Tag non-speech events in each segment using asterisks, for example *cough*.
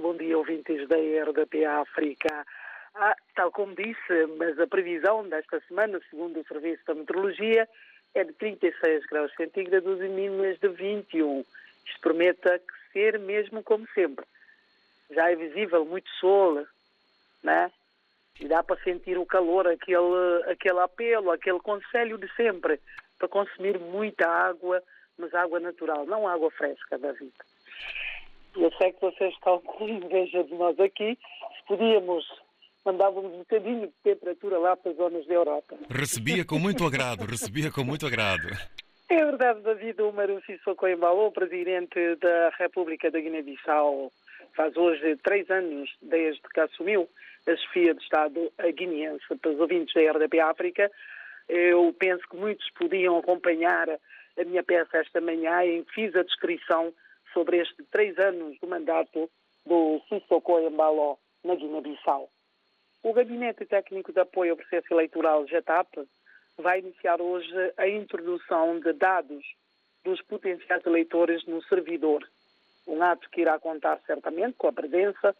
Bom dia ouvintes da RDP África. Ah, tal como disse, mas a previsão desta semana, segundo o Serviço da Meteorologia, é de 36 graus centígrados e mínimas de 21. Isto promete ser mesmo como sempre. Já é visível muito sol, né? E dá para sentir o calor, aquele, aquele apelo, aquele conselho de sempre, para consumir muita água, mas água natural, não água fresca, David. Eu sei que vocês estão *laughs* com inveja de nós aqui. Se podíamos, mandávamos um bocadinho de temperatura lá para as zonas da Europa. Recebia com muito agrado, recebia com muito agrado. É verdade, David Umaru Sissoko Embalo, presidente da República da Guiné-Bissau, faz hoje três anos desde que assumiu a chefia de Estado guineense. Para os ouvintes da RDP África, eu penso que muitos podiam acompanhar a minha peça esta manhã em que fiz a descrição sobre estes três anos do mandato do Sissoko Embalo na Guiné-Bissau. O Gabinete Técnico de Apoio ao Processo Eleitoral, GETAP, vai iniciar hoje a introdução de dados dos potenciais eleitores no servidor. Um ato que irá contar certamente com a presença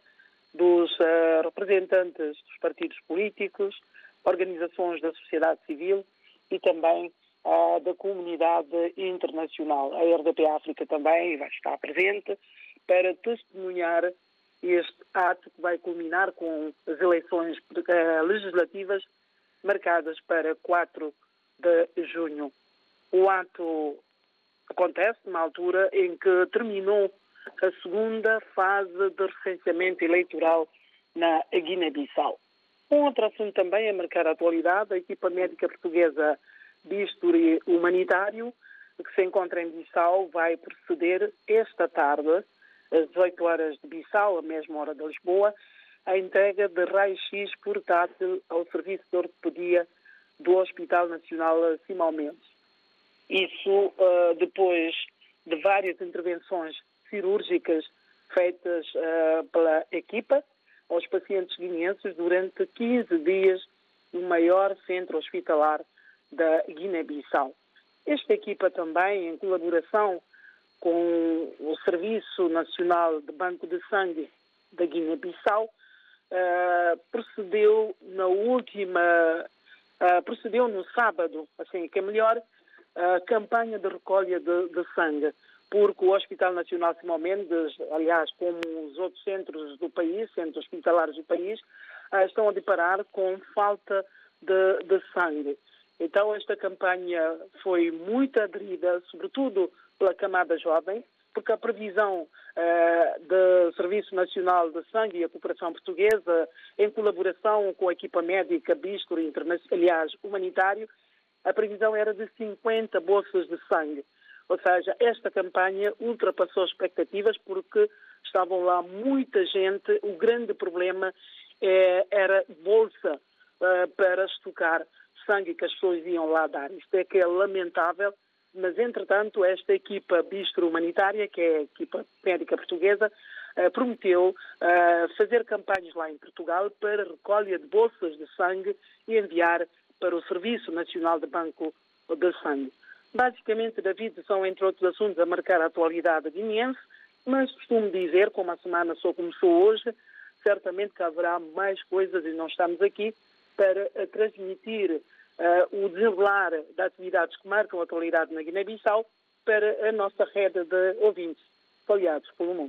dos uh, representantes dos partidos políticos, organizações da sociedade civil e também da comunidade internacional. A RDP África também vai estar presente para testemunhar este ato que vai culminar com as eleições uh, legislativas marcadas para 4 de junho. O ato acontece numa altura em que terminou a segunda fase de recenseamento eleitoral na Guiné-Bissau. Um outro assunto também a marcar a atualidade, a equipa médica portuguesa bisturi humanitário, que se encontra em Bissau, vai proceder esta tarde, às 18 horas de Bissau, a mesma hora de Lisboa, a entrega de raio-x portátil ao Serviço de Ortopedia do Hospital Nacional Simão Mendes. Isso uh, depois de várias intervenções cirúrgicas feitas uh, pela equipa aos pacientes guineenses durante 15 dias no maior centro hospitalar da Guiné-Bissau. Esta equipa também, em colaboração com o Serviço Nacional de Banco de Sangue da Guiné-Bissau, uh, procedeu na última, uh, procedeu no sábado, assim que é melhor, a campanha de recolha de, de, sangue, porque o Hospital Nacional Simão Mendes, aliás, como os outros centros do país, centros hospitalares do país, uh, estão a deparar com falta de, de sangue. Então, esta campanha foi muito aderida, sobretudo pela camada jovem, porque a previsão uh, do Serviço Nacional de Sangue e a Cooperação Portuguesa, em colaboração com a equipa médica Bisturi, aliás, humanitário, a previsão era de 50 bolsas de sangue. Ou seja, esta campanha ultrapassou expectativas porque estavam lá muita gente. O grande problema eh, era bolsa uh, para estocar sangue que as pessoas iam lá dar. Isto é que é lamentável, mas entretanto esta equipa bistro humanitária, que é a equipa médica portuguesa, uh, prometeu uh, fazer campanhas lá em Portugal para recolha de bolsas de sangue e enviar para o Serviço Nacional de Banco de Sangue. Basicamente, David, são entre outros assuntos a marcar a atualidade guineense, mas costumo dizer, como a semana só começou hoje, certamente que haverá mais coisas e não estamos aqui para transmitir uh, o desenrolar das atividades que marcam a atualidade na Guiné-Bissau para a nossa rede de ouvintes espalhados pelo mundo.